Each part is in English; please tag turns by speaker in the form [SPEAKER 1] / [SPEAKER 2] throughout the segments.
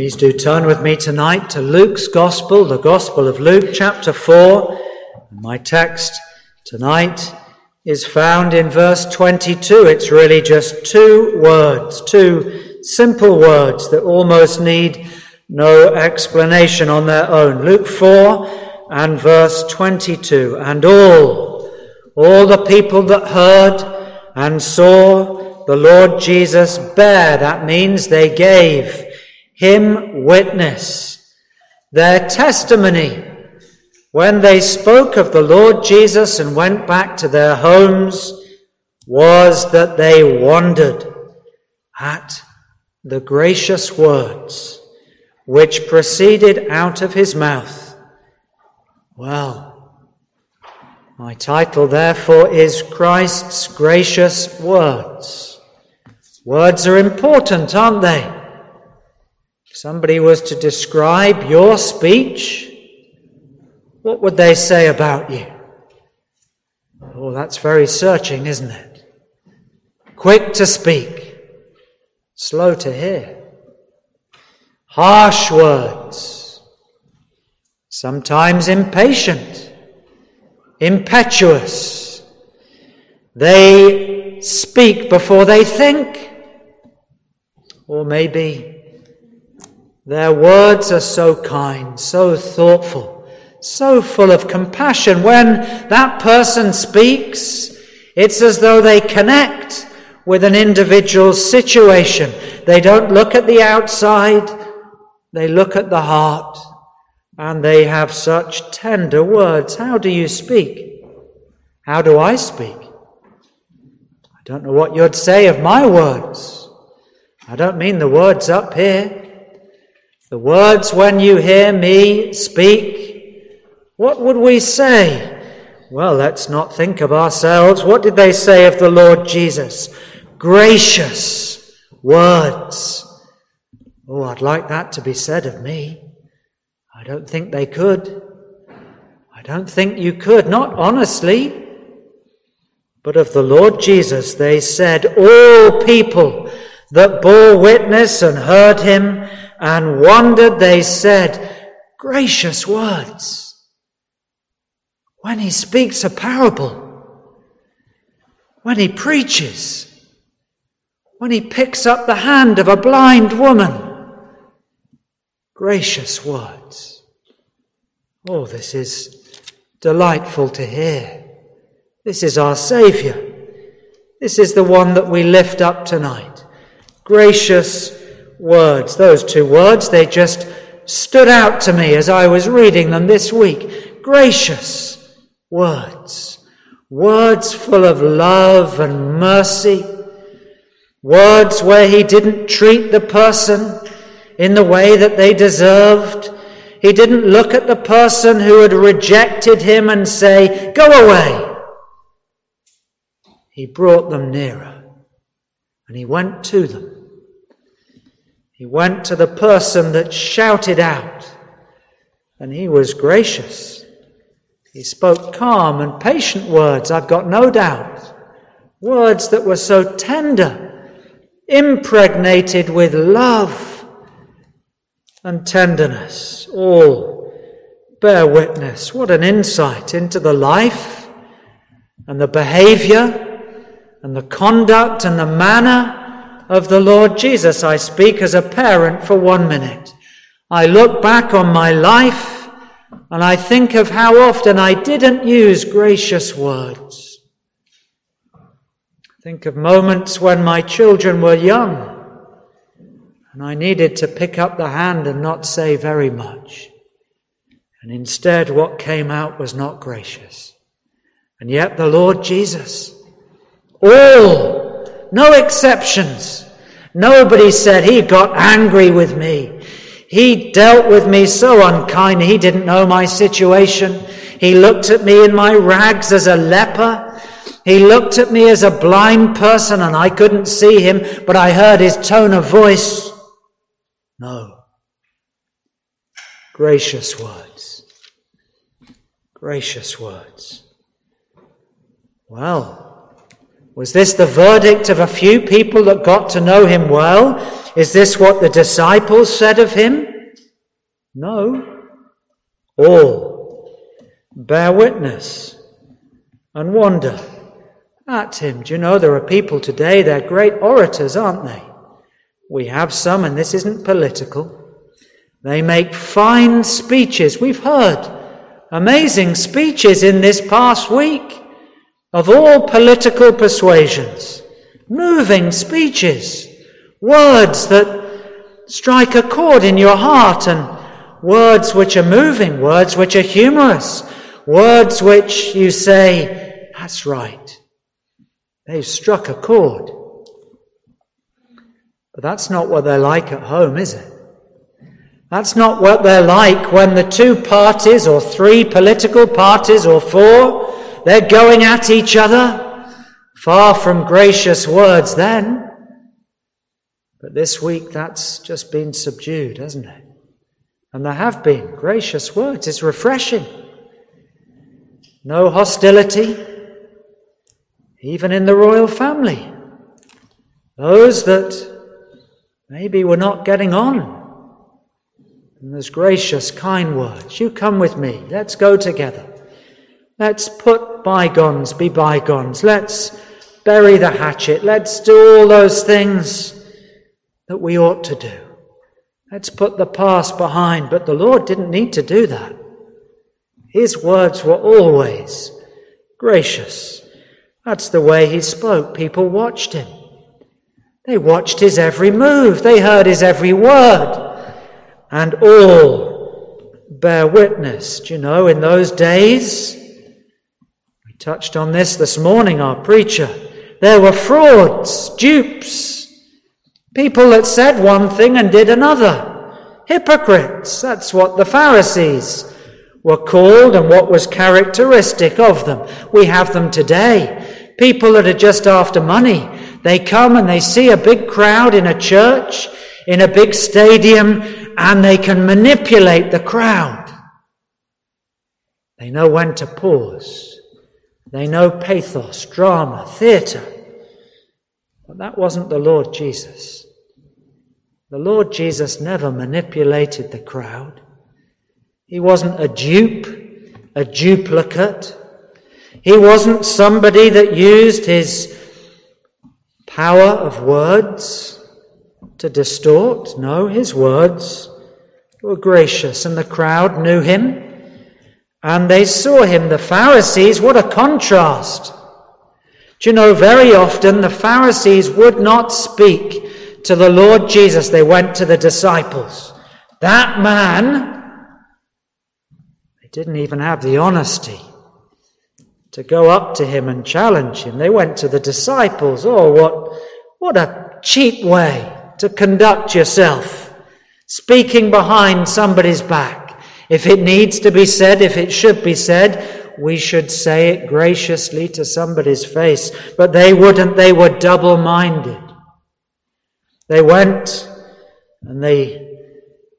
[SPEAKER 1] Please do turn with me tonight to Luke's Gospel, the Gospel of Luke, chapter 4. My text tonight is found in verse 22. It's really just two words, two simple words that almost need no explanation on their own. Luke 4 and verse 22. And all, all the people that heard and saw the Lord Jesus bear, that means they gave him witness. Their testimony when they spoke of the Lord Jesus and went back to their homes was that they wondered at the gracious words which proceeded out of his mouth. Well, my title therefore is Christ's gracious words. Words are important, aren't they? If somebody was to describe your speech, what would they say about you? Oh, that's very searching, isn't it? Quick to speak, slow to hear, harsh words, sometimes impatient, impetuous. They speak before they think, or maybe their words are so kind, so thoughtful, so full of compassion. When that person speaks, it's as though they connect with an individual's situation. They don't look at the outside, they look at the heart, and they have such tender words. How do you speak? How do I speak? I don't know what you'd say of my words. I don't mean the words up here. The words when you hear me speak, what would we say? Well, let's not think of ourselves. What did they say of the Lord Jesus? Gracious words. Oh, I'd like that to be said of me. I don't think they could. I don't think you could, not honestly. But of the Lord Jesus, they said, All people that bore witness and heard him and wondered, they said, gracious words. When he speaks a parable, when he preaches, when he picks up the hand of a blind woman, gracious words. Oh, this is delightful to hear. This is our Saviour. This is the one that we lift up tonight. Gracious words. Those two words, they just stood out to me as I was reading them this week. Gracious words. Words full of love and mercy. Words where he didn't treat the person in the way that they deserved. He didn't look at the person who had rejected him and say, Go away. He brought them nearer and he went to them he went to the person that shouted out, and he was gracious. He spoke calm and patient words, I've got no doubt. Words that were so tender, impregnated with love and tenderness. All bear witness. What an insight into the life and the behavior and the conduct and the manner of the Lord Jesus. I speak as a parent for one minute. I look back on my life and I think of how often I didn't use gracious words. Think of moments when my children were young and I needed to pick up the hand and not say very much. And instead, what came out was not gracious. And yet, the Lord Jesus, all no exceptions. Nobody said he got angry with me. He dealt with me so unkindly. He didn't know my situation. He looked at me in my rags as a leper. He looked at me as a blind person and I couldn't see him, but I heard his tone of voice. No. Gracious words. Gracious words. Well, Was this the verdict of a few people that got to know him well? Is this what the disciples said of him? No. All bear witness and wonder at him. Do you know there are people today, they're great orators, aren't they? We have some, and this isn't political. They make fine speeches. We've heard amazing speeches in this past week of all political persuasions. Moving speeches. Words that strike a chord in your heart and words which are moving, words which are humorous, words which you say, that's right. They've struck a chord. But that's not what they're like at home, is it? That's not what they're like when the two parties or three political parties or four, they're going at each other. Far from gracious words then. But this week that's just been subdued, hasn't it? And there have been gracious words. It's refreshing. No hostility, even in the royal family. Those that maybe were not getting on and there's gracious, kind words. You come with me. Let's go together. Let's put bygones be bygones. Let's bury the hatchet. Let's do all those things that we ought to do. Let's put the past behind. But the Lord didn't need to do that. His words were always gracious. That's the way he spoke. People watched him. They watched his every move. They heard his every word and all bear witness. Do you know, in those days, touched on this this morning, our preacher, there were frauds, dupes, people that said one thing and did another. Hypocrites, that's what the Pharisees were called and what was characteristic of them. We have them today. People that are just after money. They come and they see a big crowd in a church, in a big stadium, and they can manipulate the crowd. They know when to pause. They know pathos, drama, theatre. But that wasn't the Lord Jesus. The Lord Jesus never manipulated the crowd. He wasn't a dupe, a duplicate. He wasn't somebody that used his power of words to distort. No, his words were gracious, and the crowd knew him, and they saw him. The Pharisees, what a contrast! Do you know, very often the Pharisees would not speak to the Lord Jesus, they went to the disciples. That man, they didn't even have the honesty to go up to him and challenge him. They went to the disciples. Oh, what, what a cheap way to conduct yourself speaking behind somebody's back. If it needs to be said, if it should be said, we should say it graciously to somebody's face. But they wouldn't, they were double minded. They went and they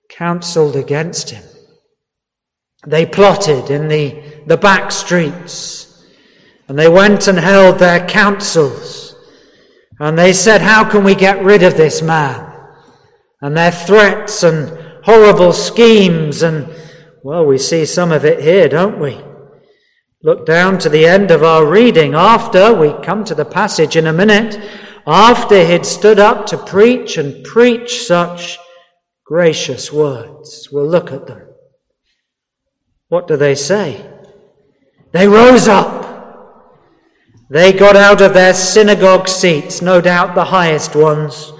[SPEAKER 1] counseled against him. They plotted in the, the back streets and they went and held their councils and they said, How can we get rid of this man? and their threats and horrible schemes. And, well, we see some of it here, don't we? Look down to the end of our reading. After, we come to the passage in a minute, after he'd stood up to preach and preach such gracious words. We'll look at them. What do they say? They rose up. They got out of their synagogue seats, no doubt the highest ones,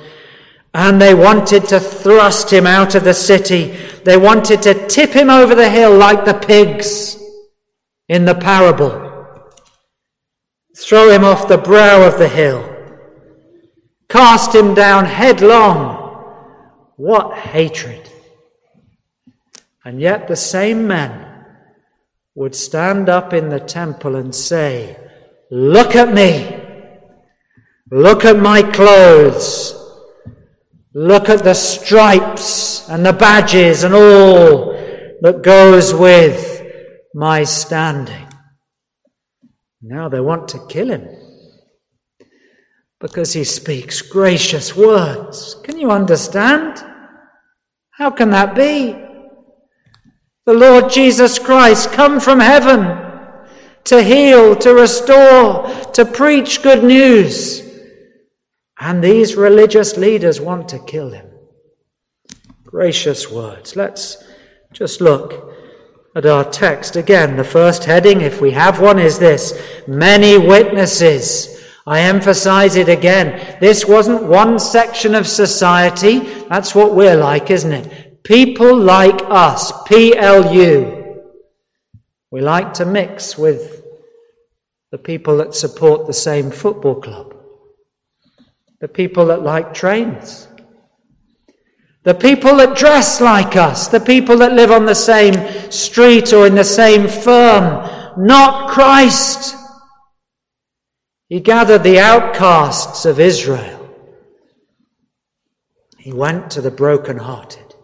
[SPEAKER 1] and they wanted to thrust him out of the city. They wanted to tip him over the hill like the pigs in the parable. Throw him off the brow of the hill. Cast him down headlong. What hatred! And yet the same men would stand up in the temple and say, Look at me! Look at my clothes! Look at the stripes and the badges and all that goes with my standing. Now they want to kill him. because he speaks gracious words. Can you understand? How can that be? The Lord Jesus Christ come from heaven to heal, to restore, to preach good news. And these religious leaders want to kill him. Gracious words. Let's just look at our text again. The first heading, if we have one, is this Many witnesses. I emphasize it again. This wasn't one section of society. That's what we're like, isn't it? People like us, PLU. We like to mix with the people that support the same football club, the people that like trains, the people that dress like us, the people that live on the same street or in the same firm, not Christ. He gathered the outcasts of Israel. He went to the brokenhearted.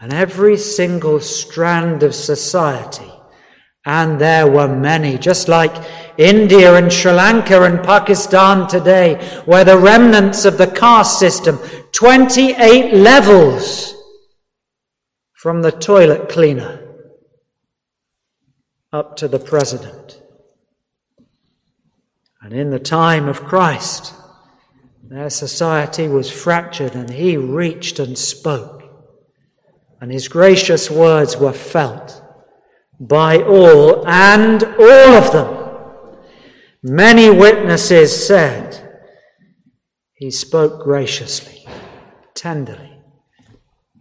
[SPEAKER 1] And every single strand of society, and there were many, just like India and Sri Lanka and Pakistan today, where the remnants of the caste system, 28 levels from the toilet cleaner up to the president. And in the time of Christ, their society was fractured and he reached and spoke. And his gracious words were felt by all and all of them. Many witnesses said, He spoke graciously, tenderly,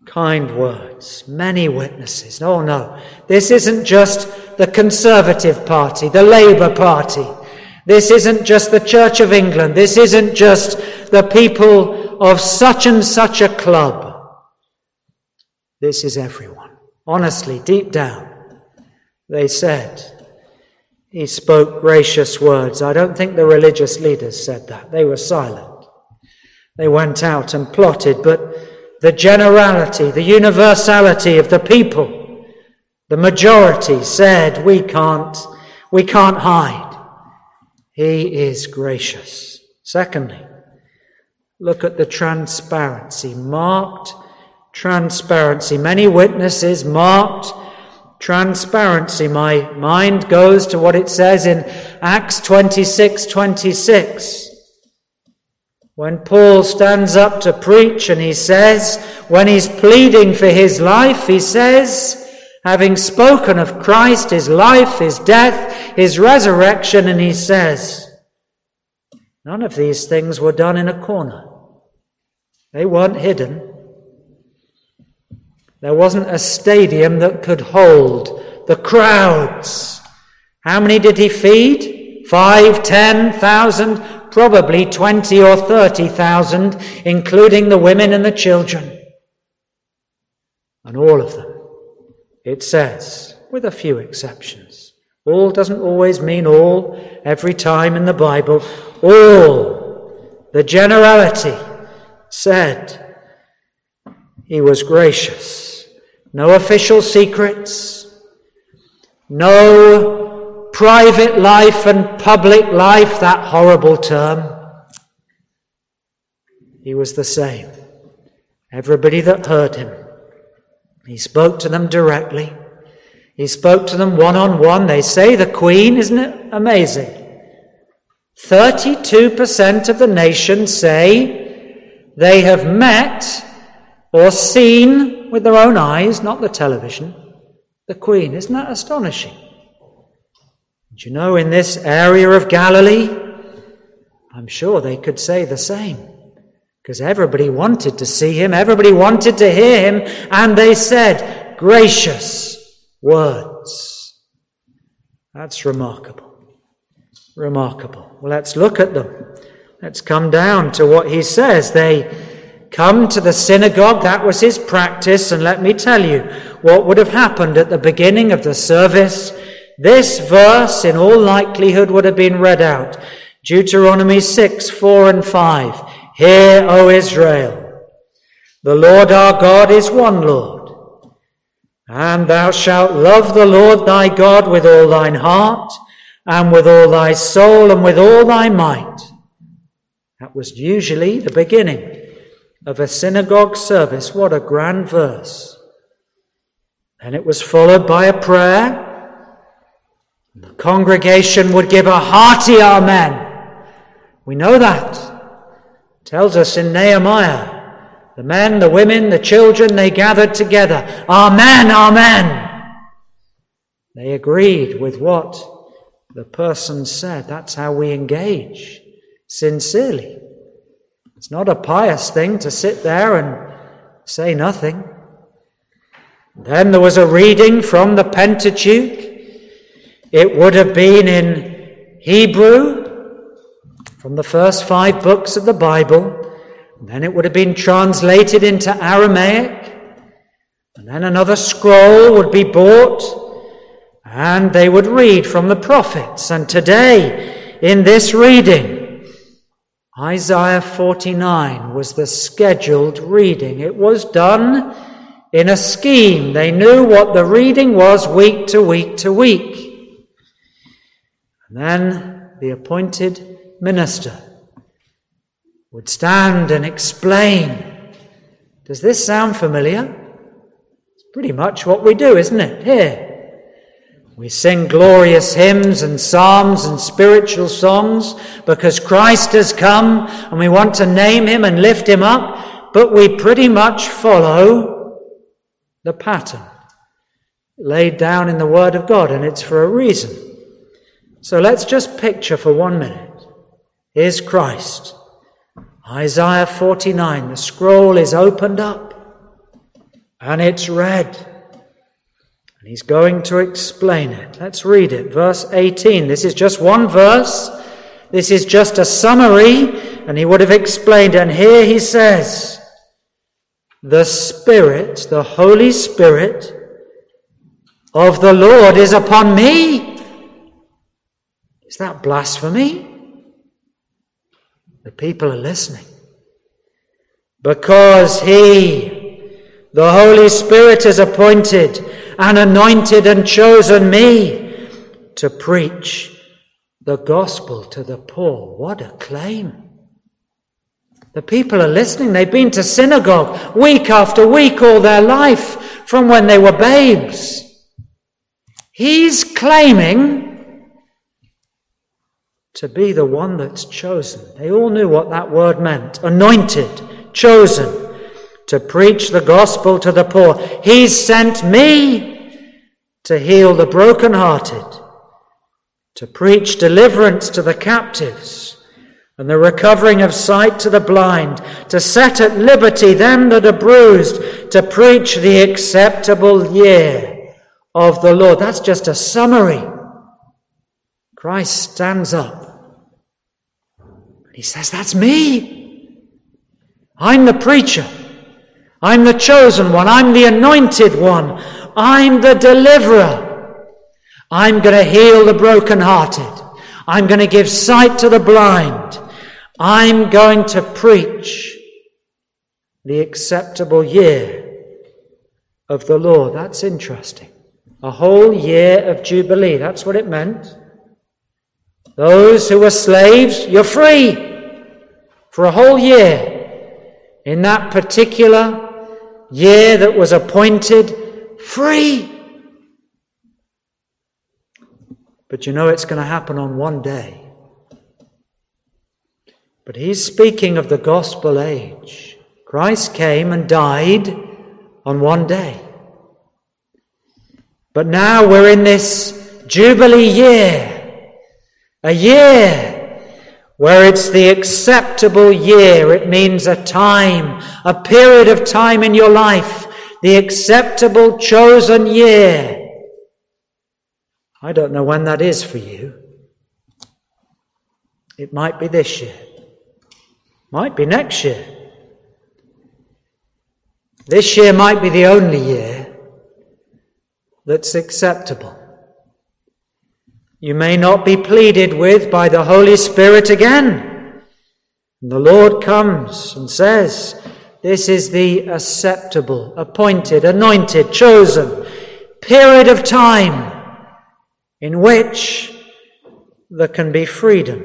[SPEAKER 1] kind words, many witnesses. Oh no, this isn't just the Conservative Party, the Labour Party. This isn't just the Church of England. This isn't just the people of such and such a club. This is everyone. Honestly, deep down, they said, He spoke gracious words. I don't think the religious leaders said that. They were silent. They went out and plotted, but the generality, the universality of the people, the majority said, We can't, we can't hide. He is gracious. Secondly, look at the transparency, marked transparency. Many witnesses, marked transparency. My mind goes to what it says in Acts 26 26. When Paul stands up to preach and he says, when he's pleading for his life, he says, having spoken of Christ, his life, his death, his resurrection, and he says, None of these things were done in a corner. They weren't hidden. There wasn't a stadium that could hold the crowds. How many did he feed? Five, ten thousand, probably twenty or thirty thousand, including the women and the children. And all of them it says, with a few exceptions. All doesn't always mean all every time in the Bible. All, the generality, said he was gracious. No official secrets, no private life and public life, that horrible term. He was the same. Everybody that heard him he spoke to them directly. He spoke to them one on one. They say the Queen, isn't it amazing? 32% of the nation say they have met or seen with their own eyes, not the television, the Queen. Isn't that astonishing? Do you know, in this area of Galilee, I'm sure they could say the same. Because everybody wanted to see him, everybody wanted to hear him, and they said gracious words. That's remarkable. Remarkable. Well, let's look at them. Let's come down to what he says. They come to the synagogue, that was his practice, and let me tell you what would have happened at the beginning of the service. This verse, in all likelihood, would have been read out. Deuteronomy 6, 4 and 5. Hear, O Israel, the Lord our God is one Lord, and thou shalt love the Lord thy God with all thine heart, and with all thy soul, and with all thy might. That was usually the beginning of a synagogue service. What a grand verse. And it was followed by a prayer. The congregation would give a hearty Amen. We know that. It tells us in Nehemiah. The men, the women, the children, they gathered together. Amen, Amen. They agreed with what the person said. That's how we engage sincerely. It's not a pious thing to sit there and say nothing. Then there was a reading from the Pentateuch. It would have been in Hebrew from the first five books of the Bible. And then it would have been translated into Aramaic. And then another scroll would be bought and they would read from the prophets. And today, in this reading, Isaiah 49 was the scheduled reading. It was done in a scheme. They knew what the reading was week to week to week. And then the appointed minister would stand and explain. Does this sound familiar? It's pretty much what we do, isn't it? Here. We sing glorious hymns and psalms and spiritual songs because Christ has come and we want to name him and lift him up, but we pretty much follow the pattern laid down in the Word of God, and it's for a reason. So let's just picture for one minute. Here's Christ. Isaiah 49, the scroll is opened up and it's read. And he's going to explain it. Let's read it. Verse 18. This is just one verse. This is just a summary, and he would have explained. And here he says, The Spirit, the Holy Spirit of the Lord is upon me. Is that blasphemy? The people are listening. Because he, the Holy Spirit, is appointed and anointed and chosen me to preach the gospel to the poor. What a claim. The people are listening. They've been to synagogue week after week all their life from when they were babes. He's claiming to be the one that's chosen. They all knew what that word meant anointed, chosen to preach the gospel to the poor. He's sent me to heal the brokenhearted, to preach deliverance to the captives, and the recovering of sight to the blind, to set at liberty them that are bruised, to preach the acceptable year of the Lord. That's just a summary. Christ stands up. He says, That's me. I'm the preacher. I'm the chosen one. I'm the anointed one. I'm the deliverer. I'm going to heal the brokenhearted. I'm going to give sight to the blind. I'm going to preach the acceptable year of the Lord. That's interesting. A whole year of Jubilee. That's what it meant. Those who were slaves, you're free for a whole year in that particular year that was appointed free. But you know it's going to happen on one day. But he's speaking of the gospel age. Christ came and died on one day. But now we're in this Jubilee year, a year where it's the acceptable year. It means a time, a period of time in your life, the acceptable chosen year. I don't know when that is for you. It might be this year. Might be next year. This year might be the only year that's acceptable. You may not be pleaded with by the Holy Spirit again. And the Lord comes and says, This is the acceptable, appointed, anointed, chosen period of time in which there can be freedom.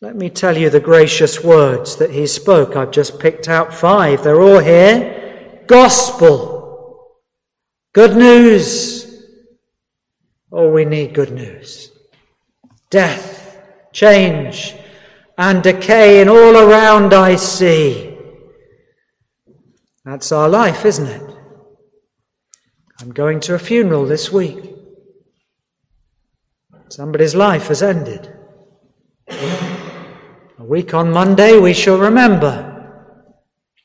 [SPEAKER 1] Let me tell you the gracious words that he spoke. I've just picked out five. They're all here. Gospel. Good news. Oh, we need good news. Death, change, and decay, and all around I see. That's our life, isn't it? I'm going to a funeral this week. Somebody's life has ended. A week on Monday, we shall remember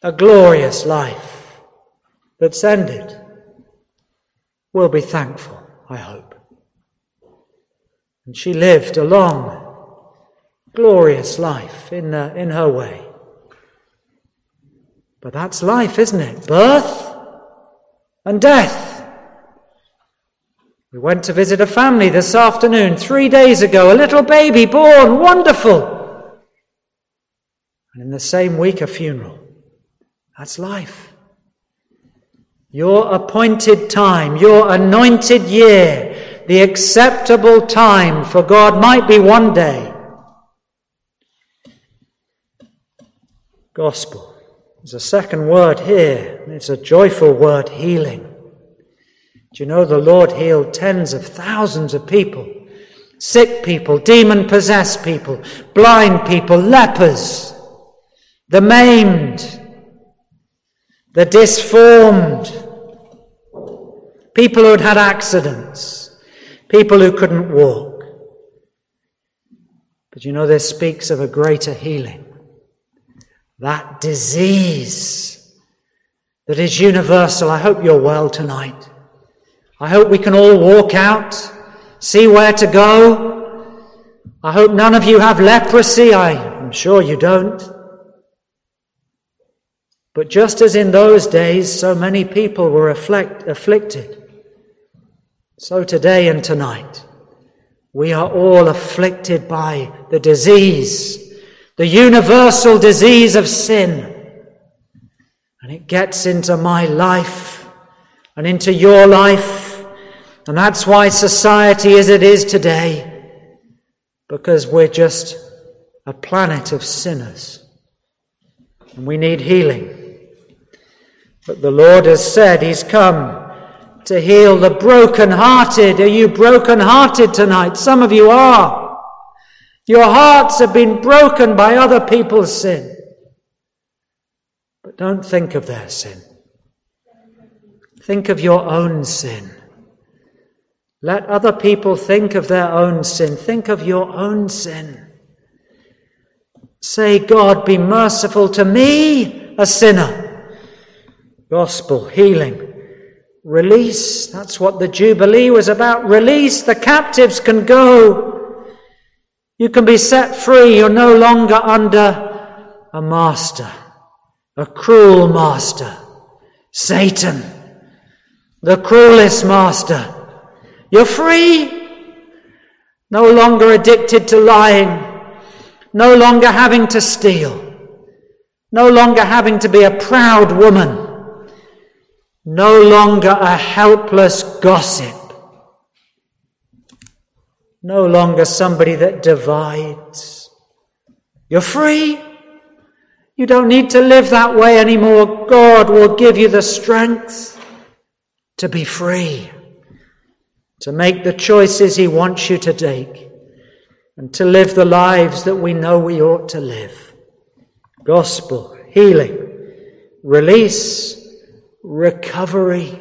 [SPEAKER 1] a glorious life that's ended. We'll be thankful, I hope. And she lived a long, glorious life in, uh, in her way. But that's life, isn't it? Birth and death. We went to visit a family this afternoon, three days ago, a little baby born, wonderful. And in the same week, a funeral. That's life. Your appointed time, your anointed year, the acceptable time for God might be one day. Gospel. There's a second word here. It's a joyful word, healing. Do you know the Lord healed tens of thousands of people? Sick people, demon possessed people, blind people, lepers, the maimed, the disformed, people who had had accidents, people who couldn't walk. But you know, this speaks of a greater healing that disease that is universal. I hope you're well tonight. I hope we can all walk out, see where to go. I hope none of you have leprosy. I'm sure you don't. But just as in those days so many people were afflict, afflicted, so today and tonight we are all afflicted by the disease the universal disease of sin. And it gets into my life and into your life. And that's why society is it is today. Because we're just a planet of sinners. And we need healing. But the Lord has said He's come to heal the broken-hearted. Are you broken-hearted tonight? Some of you are. Your hearts have been broken by other people's sin. But don't think of their sin. Think of your own sin. Let other people think of their own sin. Think of your own sin. Say, God, be merciful to me, a sinner. Gospel, healing, release. That's what the Jubilee was about. Release. The captives can go. You can be set free. You're no longer under a master, a cruel master, Satan, the cruelest master. You're free. No longer addicted to lying. No longer having to steal. No longer having to be a proud woman. No longer a helpless gossip no longer somebody that divides. You're free. You don't need to live that way anymore. God will give you the strength to be free, to make the choices He wants you to take, and to live the lives that we know we ought to live. Gospel, healing, release, recovery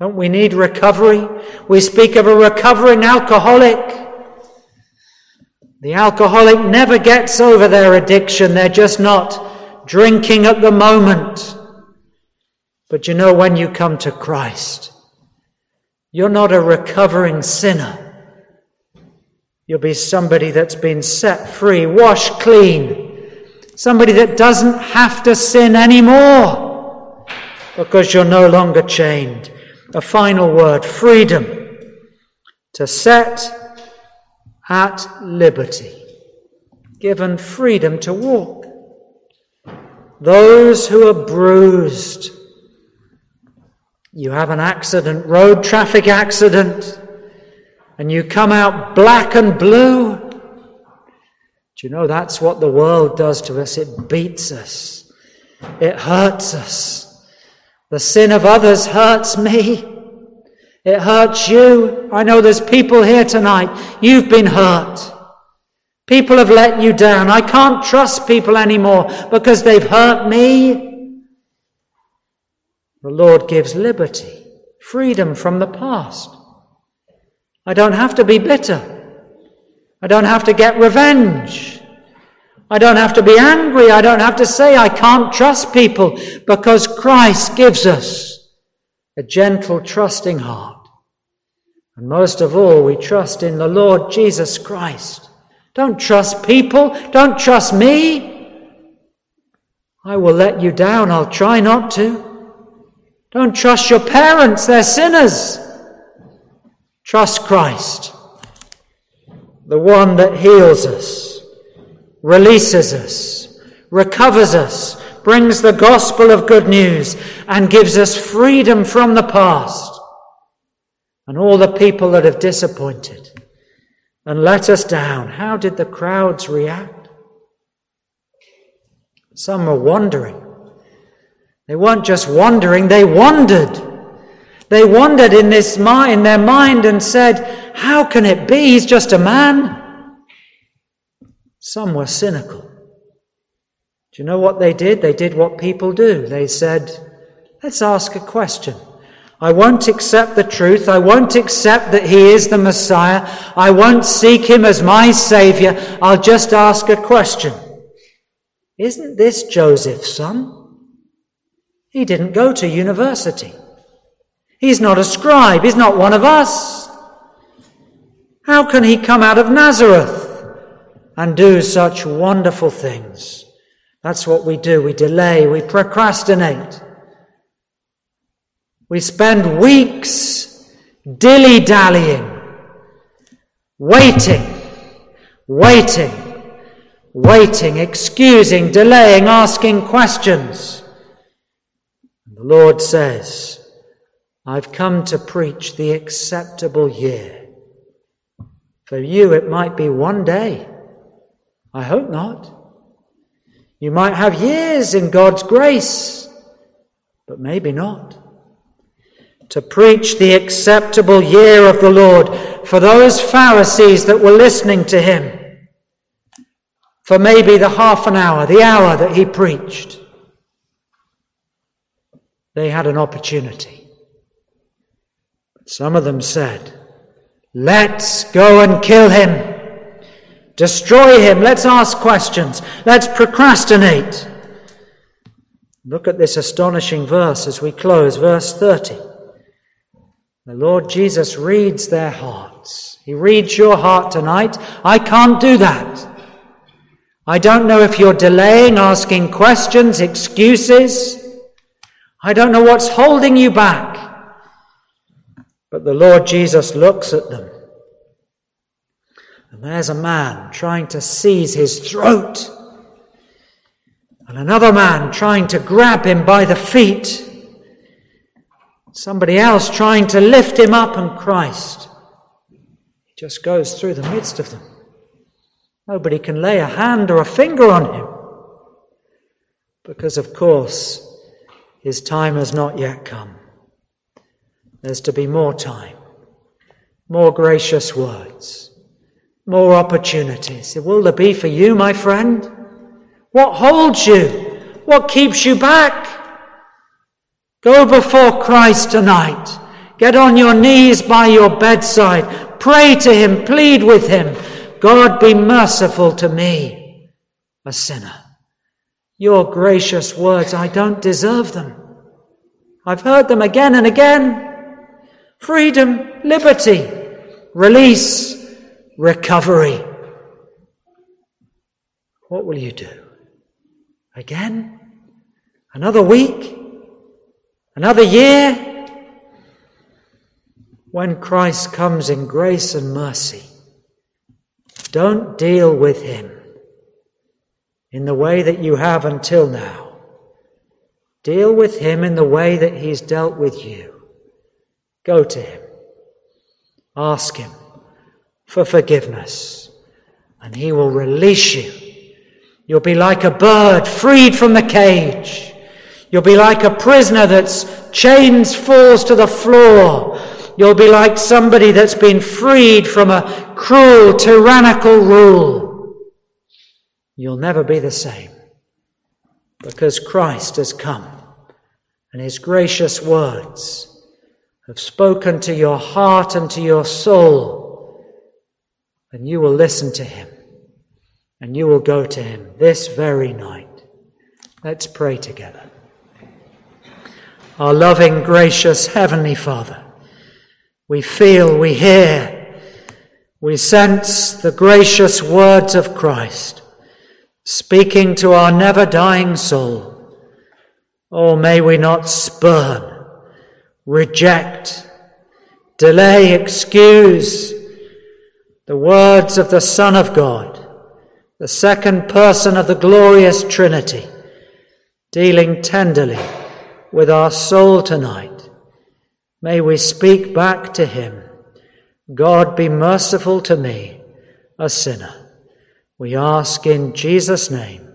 [SPEAKER 1] don't we need recovery? We speak of a recovering alcoholic. The alcoholic never gets over their addiction. They're just not drinking at the moment. But you know, when you come to Christ, you're not a recovering sinner. You'll be somebody that's been set free, washed clean. Somebody that doesn't have to sin anymore because you're no longer chained a final word freedom to set at liberty, given freedom to walk. Those who are bruised, you have an accident, road traffic accident, and you come out black and blue. Do you know that's what the world does to us? It beats us. It hurts us. The sin of others hurts me. It hurts you. I know there's people here tonight. You've been hurt. People have let you down. I can't trust people anymore because they've hurt me. The Lord gives liberty, freedom from the past. I don't have to be bitter. I don't have to get revenge. I don't have to be angry. I don't have to say I can't trust people because Christ gives us a gentle, trusting heart. And most of all, we trust in the Lord Jesus Christ. Don't trust people. Don't trust me. I will let you down. I'll try not to. Don't trust your parents. They're sinners. Trust Christ, the one that heals us releases us, recovers us, brings the gospel of good news, and gives us freedom from the past and all the people that have disappointed and let us down. How did the crowds react? Some were wondering. They weren't just wondering, they wondered. They wondered in this in their mind and said, How can it be? He's just a man. Some were cynical. Do you know what they did? They did what people do. They said, let's ask a question. I won't accept the truth. I won't accept that he is the Messiah. I won't seek him as my Savior. I'll just ask a question. Isn't this Joseph's son? He didn't go to university. He's not a scribe. He's not one of us. How can he come out of Nazareth? And do such wonderful things. That's what we do. We delay, we procrastinate. We spend weeks dilly dallying, waiting, waiting, waiting, excusing, delaying, asking questions. And the Lord says, I've come to preach the acceptable year. For you, it might be one day. I hope not. You might have years in God's grace, but maybe not. To preach the acceptable year of the Lord for those Pharisees that were listening to him, for maybe the half an hour, the hour that he preached, they had an opportunity. Some of them said, Let's go and kill him. Destroy him. Let's ask questions. Let's procrastinate. Look at this astonishing verse as we close, verse 30. The Lord Jesus reads their hearts. He reads your heart tonight. I can't do that. I don't know if you're delaying, asking questions, excuses. I don't know what's holding you back. But the Lord Jesus looks at them and there's a man trying to seize his throat. And another man trying to grab him by the feet. Somebody else trying to lift him up, and Christ. He just goes through the midst of them. Nobody can lay a hand or a finger on him. Because, of course, his time has not yet come. There's to be more time, more gracious words more opportunities. Will there be for you, my friend? What holds you? What keeps you back? Go before Christ tonight. Get on your knees by your bedside. Pray to Him. Plead with Him. God be merciful to me, a sinner. Your gracious words, I don't deserve them. I've heard them again and again. Freedom, liberty, release, recovery. What will you do? Again? Another week? Another year? When Christ comes in grace and mercy, don't deal with him in the way that you have until now. Deal with him in the way that he's dealt with you. Go to him. Ask him for forgiveness. and he will release you. You'll be like a bird freed from the cage. You'll be like a prisoner that's chains falls to the floor. You'll be like somebody that's been freed from a cruel, tyrannical rule. You'll never be the same because Christ has come and his gracious words have spoken to your heart and to your soul, and you will listen to him and you will go to him this very night. Let's pray together. Our loving, gracious Heavenly Father, we feel, we hear, we sense the gracious words of Christ speaking to our never dying soul. Oh, may we not spurn, reject, delay, excuse the words of the Son of God, the second person of the glorious Trinity, dealing tenderly with our soul tonight. May we speak back to him. God be merciful to me, a sinner. We ask in Jesus' name.